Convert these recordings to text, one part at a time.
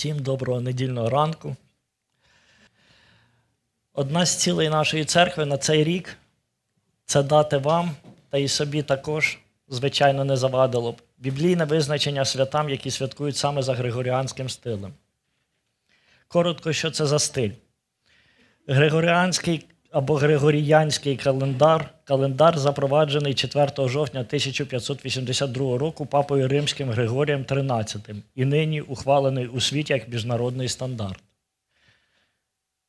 Всім доброго недільного ранку. Одна з цілей нашої церкви на цей рік це дати вам та і собі також, звичайно, не завадило б біблійне визначення святам, які святкують саме за григоріанським стилем. Коротко, що це за стиль? Григоріанський або Григоріянський календар календар запроваджений 4 жовтня 1582 року папою Римським Григорієм XIII і нині ухвалений у світі як міжнародний стандарт.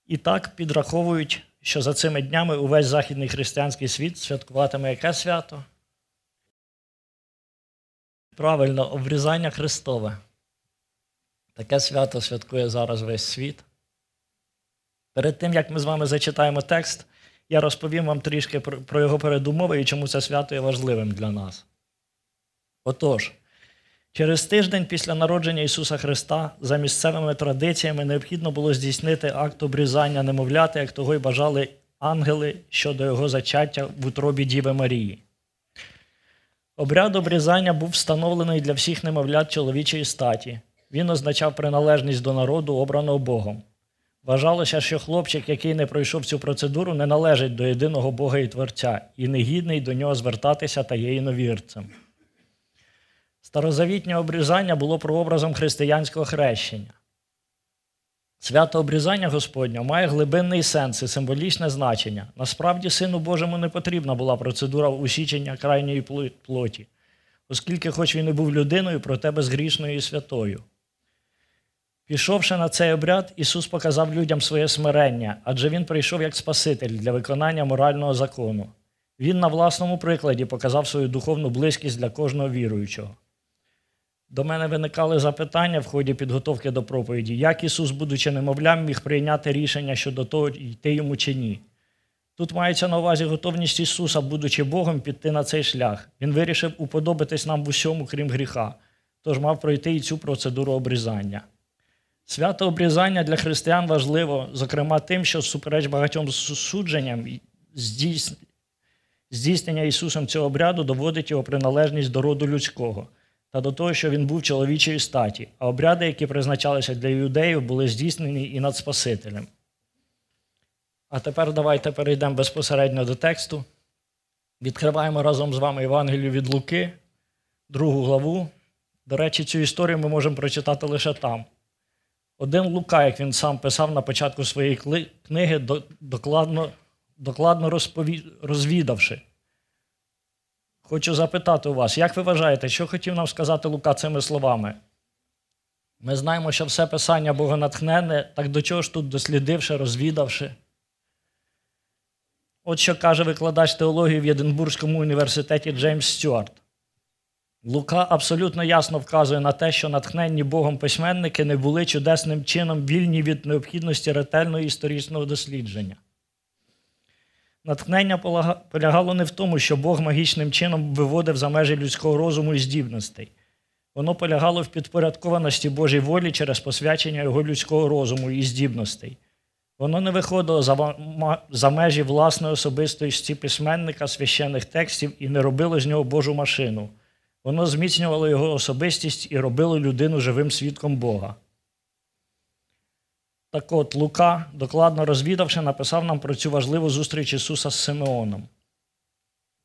І так підраховують, що за цими днями увесь західний християнський світ святкуватиме яке свято? Правильно, обрізання Христове. Таке свято святкує зараз весь світ. Перед тим, як ми з вами зачитаємо текст, я розповім вам трішки про його передумови і чому це свято є важливим для нас. Отож, через тиждень після народження Ісуса Христа за місцевими традиціями необхідно було здійснити акт обрізання немовляти, як того й бажали ангели щодо його зачаття в утробі Діви Марії. Обряд обрізання був встановлений для всіх немовлят чоловічої статі. Він означав приналежність до народу, обраного Богом. Вважалося, що хлопчик, який не пройшов цю процедуру, не належить до єдиного Бога і Творця, і не гідний до нього звертатися та є іновірцем. Старозавітнє обрізання було прообразом християнського хрещення. Свято обрізання Господня має глибинний сенс і символічне значення. Насправді, Сину Божому не потрібна була процедура усічення крайньої плоті, оскільки, хоч він і був людиною, проте безгрішною і святою. Пішовши на цей обряд, Ісус показав людям своє смирення, адже Він прийшов як Спаситель для виконання морального закону. Він на власному прикладі показав свою духовну близькість для кожного віруючого. До мене виникали запитання в ході підготовки до проповіді, як Ісус, будучи немовлям, міг прийняти рішення щодо того, йти йому чи ні. Тут мається на увазі готовність Ісуса, будучи Богом, піти на цей шлях. Він вирішив уподобатись нам в усьому, крім гріха, тож мав пройти і цю процедуру обрізання. Свято обрізання для християн важливо, зокрема, тим, що супереч багатьом судженням, здійснення Ісусом цього обряду доводить його приналежність до роду людського та до того, що він був чоловічої статі, а обряди, які призначалися для юдеїв, були здійснені і над Спасителем. А тепер давайте перейдемо безпосередньо до тексту. Відкриваємо разом з вами Євангелію від Луки, другу главу. До речі, цю історію ми можемо прочитати лише там. Один Лука, як він сам писав на початку своєї книги, докладно докладно розпові... розвідавши. Хочу запитати у вас, як ви вважаєте, що хотів нам сказати Лука цими словами? Ми знаємо, що все писання богонатхнене, так до чого ж тут дослідивши, розвідавши? От що каже викладач теології в Єдинбурзькому університеті Джеймс Стюарт. Лука абсолютно ясно вказує на те, що натхненні Богом письменники не були чудесним чином вільні від необхідності ретельного історичного дослідження. Натхнення полягало не в тому, що Бог магічним чином виводив за межі людського розуму і здібностей. Воно полягало в підпорядкованості Божій волі через посвячення його людського розуму і здібностей. Воно не виходило за межі власної особистості письменника священних текстів і не робило з нього Божу машину. Воно зміцнювало його особистість і робило людину живим свідком Бога. Так от Лука, докладно розвідавши, написав нам про цю важливу зустріч Ісуса з Симеоном.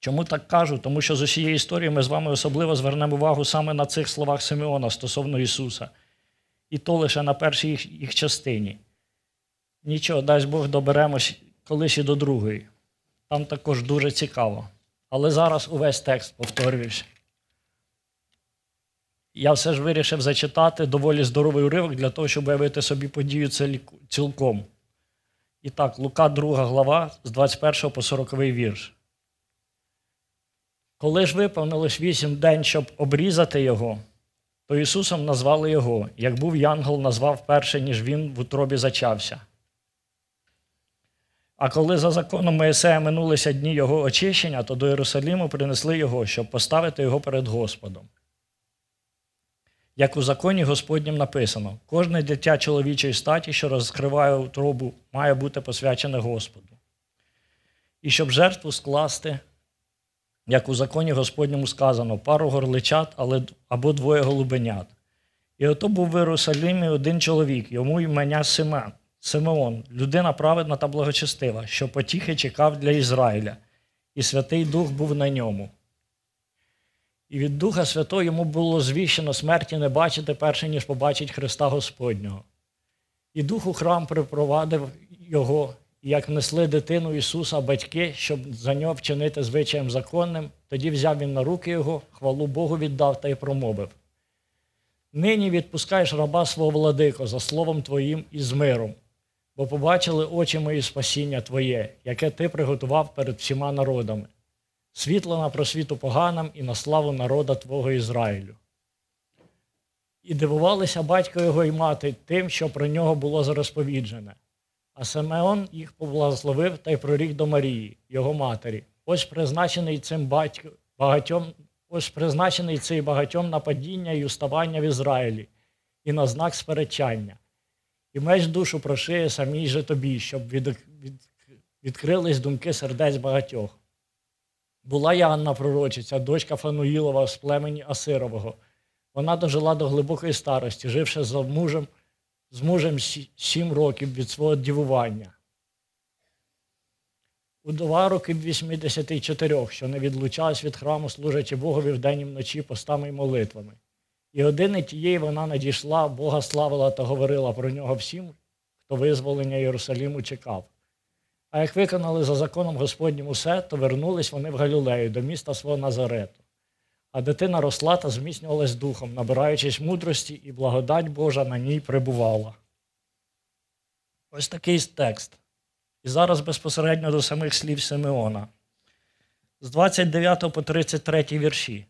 Чому так кажу? Тому що з усієї історії ми з вами особливо звернемо увагу саме на цих словах Симеона стосовно Ісуса. І то лише на першій їх, їх частині. Нічого, дасть Бог доберемось колись і до другої. Там також дуже цікаво. Але зараз увесь текст повторююсь я все ж вирішив зачитати доволі здоровий уривок для того, щоб уявити собі подію цілком. І так, Лука, 2 глава, з 21 по 40 вірш. Коли ж виповнилось вісім день, щоб обрізати його, то Ісусом назвали його, як був Янгол назвав перше, ніж він в утробі зачався. А коли за законом Моїсея минулися дні його очищення, то до Єрусаліму принесли його, щоб поставити його перед Господом як у законі Господнім написано, кожне дитя чоловічої статі, що розкриває утробу, має бути посвячене Господу. І щоб жертву скласти, як у законі Господньому сказано, пару горличат або двоє голубенят. І ото був в Єрусалимі один чоловік, йому імення Симен, Симеон, людина праведна та благочестива, що потіхи чекав для Ізраїля, і Святий Дух був на ньому. І від Духа Святого йому було звіщено смерті не бачити перше, ніж побачить Христа Господнього. І Дух у храм припровадив його, як внесли дитину Ісуса батьки, щоб за нього вчинити звичаєм законним, тоді взяв він на руки його, хвалу Богу віддав та й промовив. Нині відпускаєш раба свого владико за словом Твоїм і з миром, бо побачили очі мої спасіння Твоє, яке Ти приготував перед всіма народами, світло на просвіту поганам і на славу народа Твого Ізраїлю. І дивувалися батько його і мати тим, що про нього було зарозповіджене. А Симеон їх поблагословив та й проріг до Марії, його матері. Ось призначений цим батько, багатьом, ось призначений цей багатьом на падіння і уставання в Ізраїлі, і на знак сперечання. І меч душу прошиє самій же тобі, щоб від, від, відкрились думки сердець багатьох. Була Янна пророчиця, дочка Фануїлова з племені Асирового. Вона дожила до глибокої старості, живши за мужем, з мужем сім років від свого дівування. Удова років 84, що не відлучалась від храму, служачи Богові вдень і вночі постами й молитвами. І години тієї вона надійшла, Бога славила та говорила про нього всім, хто визволення Єрусаліму чекав. А як виконали за законом Господнім усе, то вернулись вони в Галілею до міста свого Назарету. А дитина росла та зміцнювалась духом, набираючись мудрості, і благодать Божа на ній прибувала. Ось такий текст. І зараз безпосередньо до самих слів Симеона. З 29 по 33 вірші.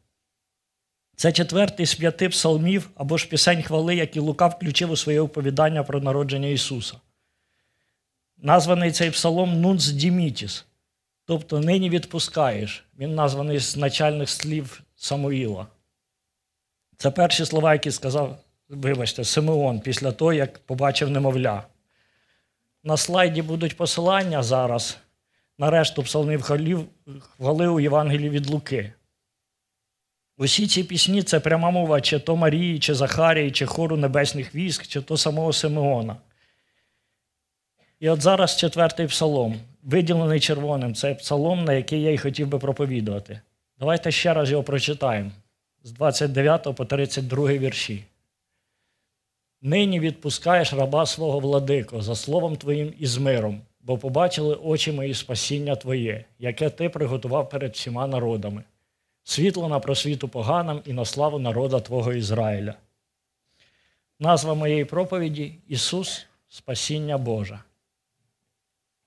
Це четвертий з п'яти псалмів або ж пісень хвали, які Лука включив у своє оповідання про народження Ісуса. Названий цей псалом Нунц Дімітіс, тобто нині відпускаєш. Він названий з начальних слів Самуїла. Це перші слова, які сказав, вибачте, Симеон після того, як побачив немовля. На слайді будуть посилання зараз на решту псалмів хвали у Євангелії від Луки. Усі ці пісні це пряма мова чи то Марії, чи Захарії, чи хору небесних військ, чи то самого Симеона. І от зараз четвертий псалом, виділений червоним, це псалом, на який я й хотів би проповідувати. Давайте ще раз його прочитаємо з 29 по 32 вірші. Нині відпускаєш раба свого владико за словом Твоїм і з миром, бо побачили очі мої спасіння Твоє, яке Ти приготував перед всіма народами, світло на просвіту поганам і на славу народа Твого Ізраїля. Назва моєї проповіді Ісус Спасіння Боже.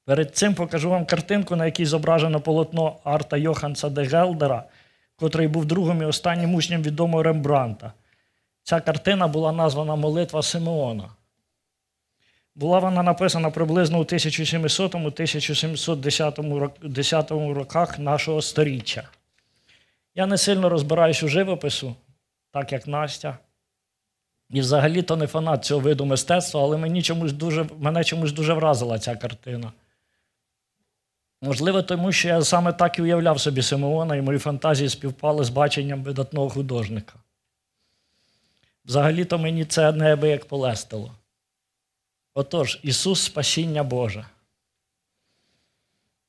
Перед цим покажу вам картинку, на якій зображено полотно Арта Йоханса де Гелдера, котрий був другим і останнім учнем відомого Рембранта. Ця картина була названа Молитва Симеона. Була вона написана приблизно у 1700-1710 роках нашого сторіччя. Я не сильно розбираюсь у живопису, так як Настя. І взагалі то не фанат цього виду мистецтва, але мені чомусь дуже, мене чомусь дуже вразила ця картина. Можливо, тому що я саме так і уявляв собі Симеона, і мої фантазії співпали з баченням видатного художника. Взагалі-то мені це неабияк полестило. Отож, Ісус спасіння Боже.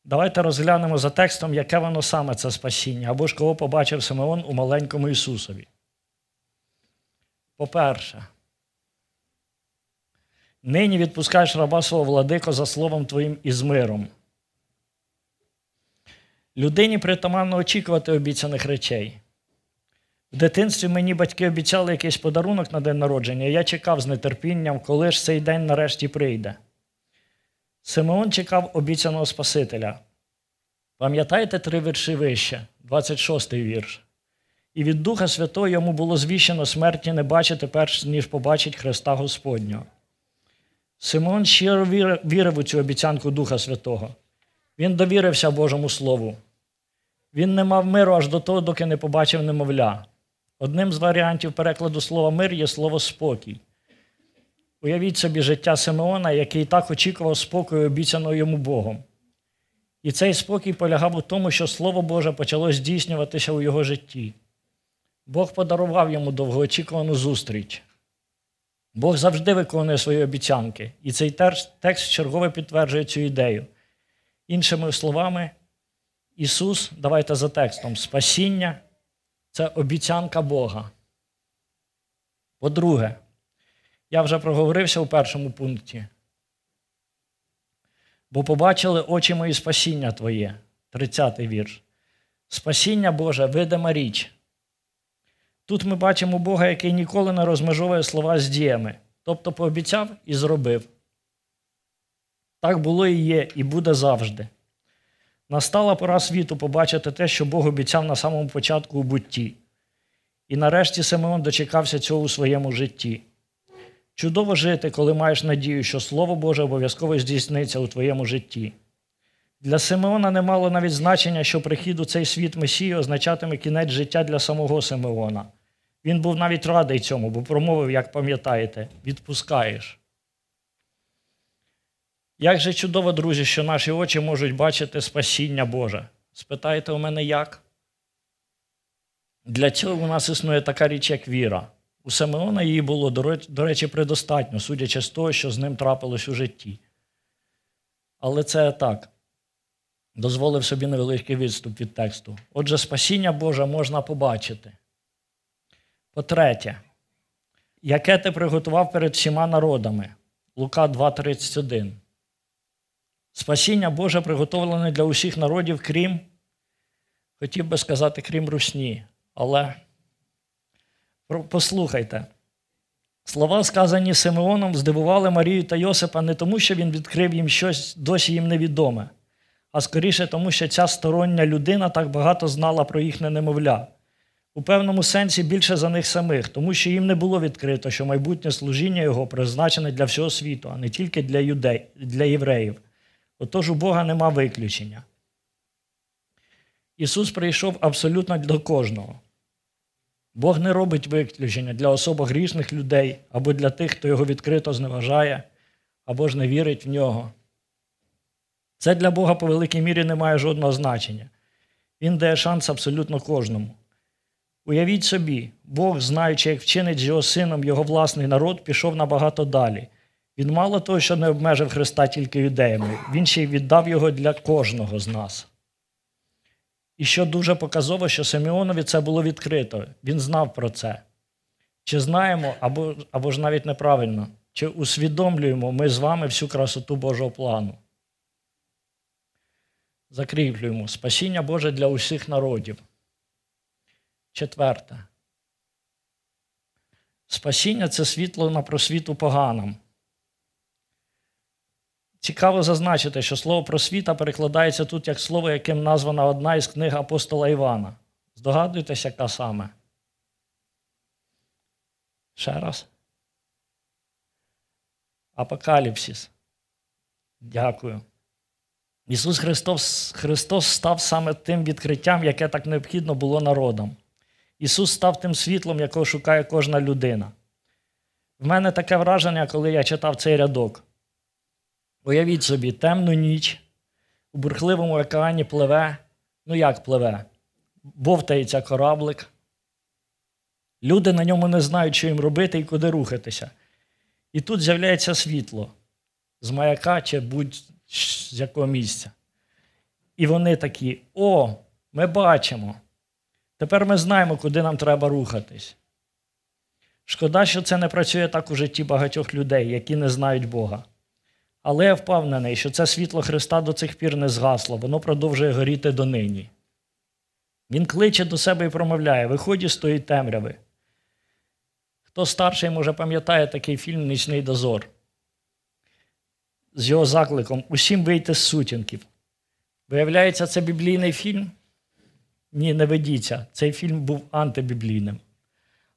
Давайте розглянемо за текстом, яке воно саме це спасіння, або ж кого побачив Симеон у маленькому Ісусові. По-перше, нині відпускаєш раба свого владико за словом Твоїм і з миром. Людині притаманно очікувати обіцяних речей. В дитинстві мені батьки обіцяли якийсь подарунок на день народження, і я чекав з нетерпінням, коли ж цей день нарешті прийде. Симеон чекав обіцяного Спасителя. Пам'ятаєте три вірші вище, 26 вірш. І від Духа Святого йому було звіщено смерті не бачити перш ніж побачить Христа Господнього. Симон щиро вірив у цю обіцянку Духа Святого. Він довірився Божому Слову. Він не мав миру аж до того, доки не побачив немовля. Одним з варіантів перекладу слова мир є слово спокій. Уявіть собі життя Симеона, який так очікував спокою, обіцяного йому Богом. І цей спокій полягав у тому, що Слово Боже почало здійснюватися у його житті. Бог подарував йому довгоочікувану зустріч. Бог завжди виконує свої обіцянки, і цей текст чергове підтверджує цю ідею. Іншими словами, Ісус, давайте за текстом, спасіння це обіцянка Бога. По-друге, я вже проговорився у першому пункті. Бо побачили очі мої спасіння Твоє, 30-й вірш. Спасіння Боже видима річ. Тут ми бачимо Бога, який ніколи не розмежовує слова з діями, тобто пообіцяв і зробив. Так було і є, і буде завжди. Настала пора світу побачити те, що Бог обіцяв на самому початку у бутті. І нарешті Симеон дочекався цього у своєму житті. Чудово жити, коли маєш надію, що Слово Боже обов'язково здійсниться у твоєму житті. Для Симеона не мало навіть значення, що прихід у цей світ Месії означатиме кінець життя для самого Симеона. Він був навіть радий цьому, бо промовив, як пам'ятаєте, відпускаєш. Як же чудово, друзі, що наші очі можуть бачити спасіння Боже. Спитаєте у мене як? Для цього у нас існує така річ, як віра. У Симеона її було, до речі, предостатньо, судячи з того, що з ним трапилось у житті. Але це так. Дозволив собі невеликий відступ від тексту. Отже, спасіння Боже можна побачити. По-третє, яке ти приготував перед всіма народами? Лука 2,31. Спасіння Боже приготовлене для усіх народів, крім, хотів би сказати, крім русні. Але послухайте. Слова, сказані Симеоном, здивували Марію та Йосипа не тому, що він відкрив їм щось досі їм невідоме, а скоріше тому, що ця стороння людина так багато знала про їхнє немовля. У певному сенсі більше за них самих, тому що їм не було відкрито, що майбутнє служіння його призначене для всього світу, а не тільки для, юдей, для євреїв. Отож у Бога нема виключення. Ісус прийшов абсолютно до кожного. Бог не робить виключення для особо грішних людей або для тих, хто його відкрито зневажає, або ж не вірить в нього. Це для Бога по великій мірі не має жодного значення. Він дає шанс абсолютно кожному. Уявіть собі, Бог, знаючи, як вчинить з його сином його власний народ, пішов набагато далі. Він мало того, що не обмежив Христа тільки юдеями, він ще й віддав його для кожного з нас. І що дуже показово, що Симеонові це було відкрито. Він знав про це. Чи знаємо, або, або ж навіть неправильно, чи усвідомлюємо ми з вами всю красоту Божого плану? Закріплюємо спасіння Боже для усіх народів. Четверте. Спасіння це світло на просвіту поганам. Цікаво зазначити, що слово просвіта перекладається тут як слово, яким названа одна із книг апостола Івана. Здогадуєтесь, яка саме? Ще раз. Апокаліпсис. Дякую. Ісус Христос, Христос став саме тим відкриттям, яке так необхідно було народам. Ісус став тим світлом, якого шукає кожна людина. В мене таке враження, коли я читав цей рядок. Уявіть собі, темну ніч, у бурхливому океані пливе, ну як пливе? Бовтається кораблик. Люди на ньому не знають, що їм робити і куди рухатися. І тут з'являється світло з маяка чи будь-з якого місця. І вони такі: о, ми бачимо. Тепер ми знаємо, куди нам треба рухатись. Шкода, що це не працює так у житті багатьох людей, які не знають Бога. Але я впевнений, що це світло Христа до цих пір не згасло, воно продовжує горіти донині. Він кличе до себе і промовляє: виході з тої темряви. Хто старший, може, пам'ятає такий фільм Нічний дозор з його закликом Усім вийти з сутінків. Виявляється, це біблійний фільм? Ні, не ведіться. Цей фільм був антибіблійним.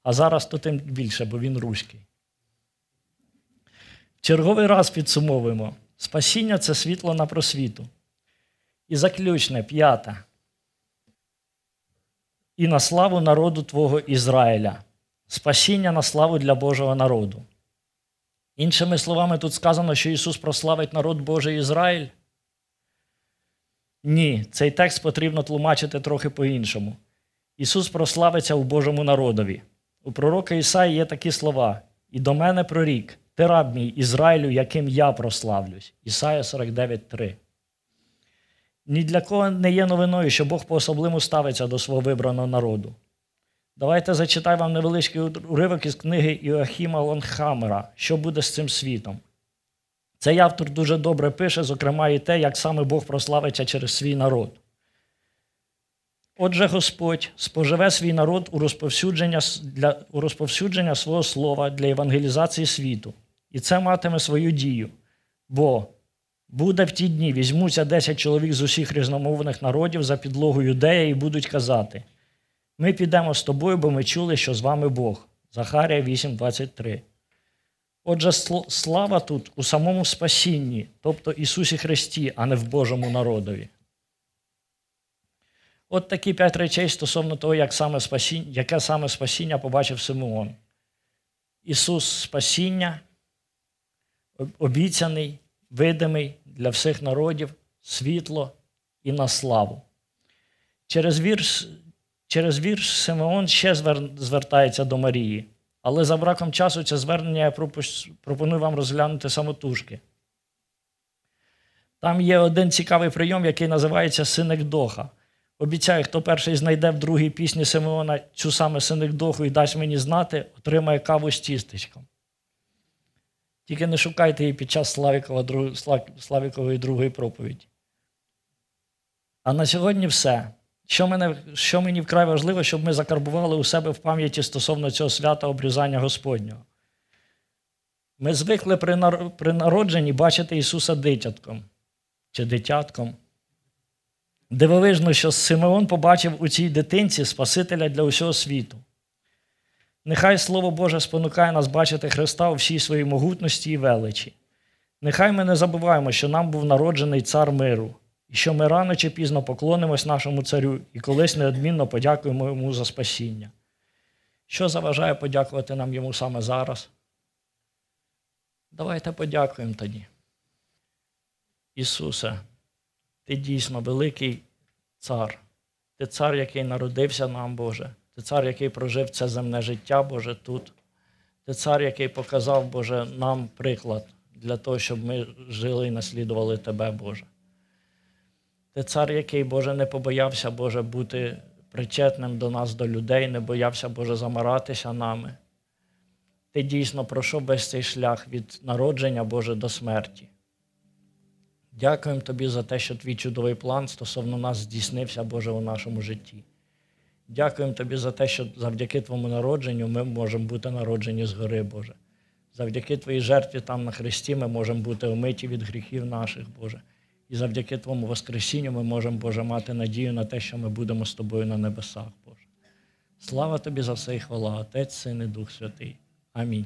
А зараз то тим більше, бо він руський. Черговий раз підсумовуємо: спасіння це світло на просвіту. І заключне, п'яте. І на славу народу Твого Ізраїля. Спасіння на славу для Божого народу. Іншими словами, тут сказано, що Ісус прославить народ Божий Ізраїль. Ні, цей текст потрібно тлумачити трохи по-іншому. Ісус прославиться у Божому народові. У пророка Ісаї є такі слова: І до мене прорік, ти раб мій Ізраїлю, яким я прославлюсь. Ісая 49.3. Ні для кого не є новиною, що Бог по-особливому ставиться до свого вибраного народу. Давайте зачитаю вам невеличкий уривок із книги Іоахіма Лонгхамера Що буде з цим світом. Цей автор дуже добре пише, зокрема, і те, як саме Бог прославиться через свій народ. Отже, Господь споживе свій народ у розповсюдження, для, у розповсюдження свого слова для евангелізації світу. І це матиме свою дію. Бо буде в ті дні, візьмуться 10 чоловік з усіх різномовних народів за підлогу юдея і будуть казати: Ми підемо з тобою, бо ми чули, що з вами Бог. Захарія 8:23. Отже, слава тут у самому спасінні, тобто Ісусі Христі, а не в Божому народові. От такі п'ять речей стосовно того, як саме спасіння, яке саме спасіння побачив Симеон. Ісус спасіння, обіцяний, видимий для всіх народів, світло і на славу. Через вірш, через вірш Симеон ще звертається до Марії, але за браком часу це звернення я пропоную вам розглянути самотужки. Там є один цікавий прийом, який називається синекдоха. Обіцяю, хто перший знайде в другій пісні Симеона цю саме синекдоху і дасть мені знати, отримає каву з тістечком. Тільки не шукайте її під час Славікової другої проповіді. А на сьогодні все. Що, мене, що мені вкрай важливо, щоб ми закарбували у себе в пам'яті стосовно цього свята обрізання Господнього. Ми звикли при народженні бачити Ісуса дитятком чи дитятком. Дивовижно, що Симеон побачив у цій дитинці Спасителя для усього світу. Нехай Слово Боже спонукає нас бачити Христа у всій своїй могутності і величі. Нехай ми не забуваємо, що нам був народжений цар миру, і що ми рано чи пізно поклонимось нашому царю і колись неодмінно подякуємо йому за спасіння. Що заважає подякувати нам йому саме зараз? Давайте подякуємо тоді. Ісусе, ти дійсно великий цар. Ти цар, який народився нам, Боже. Ти цар, який прожив це земне життя, Боже, тут. Ти цар, який показав, Боже, нам приклад для того, щоб ми жили і наслідували Тебе, Боже. Ти цар, який, Боже, не побоявся, Боже, бути причетним до нас, до людей, не боявся, Боже, замаратися нами. Ти дійсно пройшов весь цей шлях від народження, Боже, до смерті. Дякуємо Тобі за те, що твій чудовий план стосовно нас здійснився, Боже, у нашому житті. Дякуємо Тобі за те, що завдяки Твоєму народженню ми можемо бути народжені згори, Боже. Завдяки Твоїй жертві там на Христі ми можемо бути омиті від гріхів наших, Боже. І завдяки Твоєму Воскресінню ми можемо, Боже, мати надію на те, що ми будемо з Тобою на небесах, Боже. Слава Тобі за все і хвала, Отець, Син і Дух Святий. Амінь.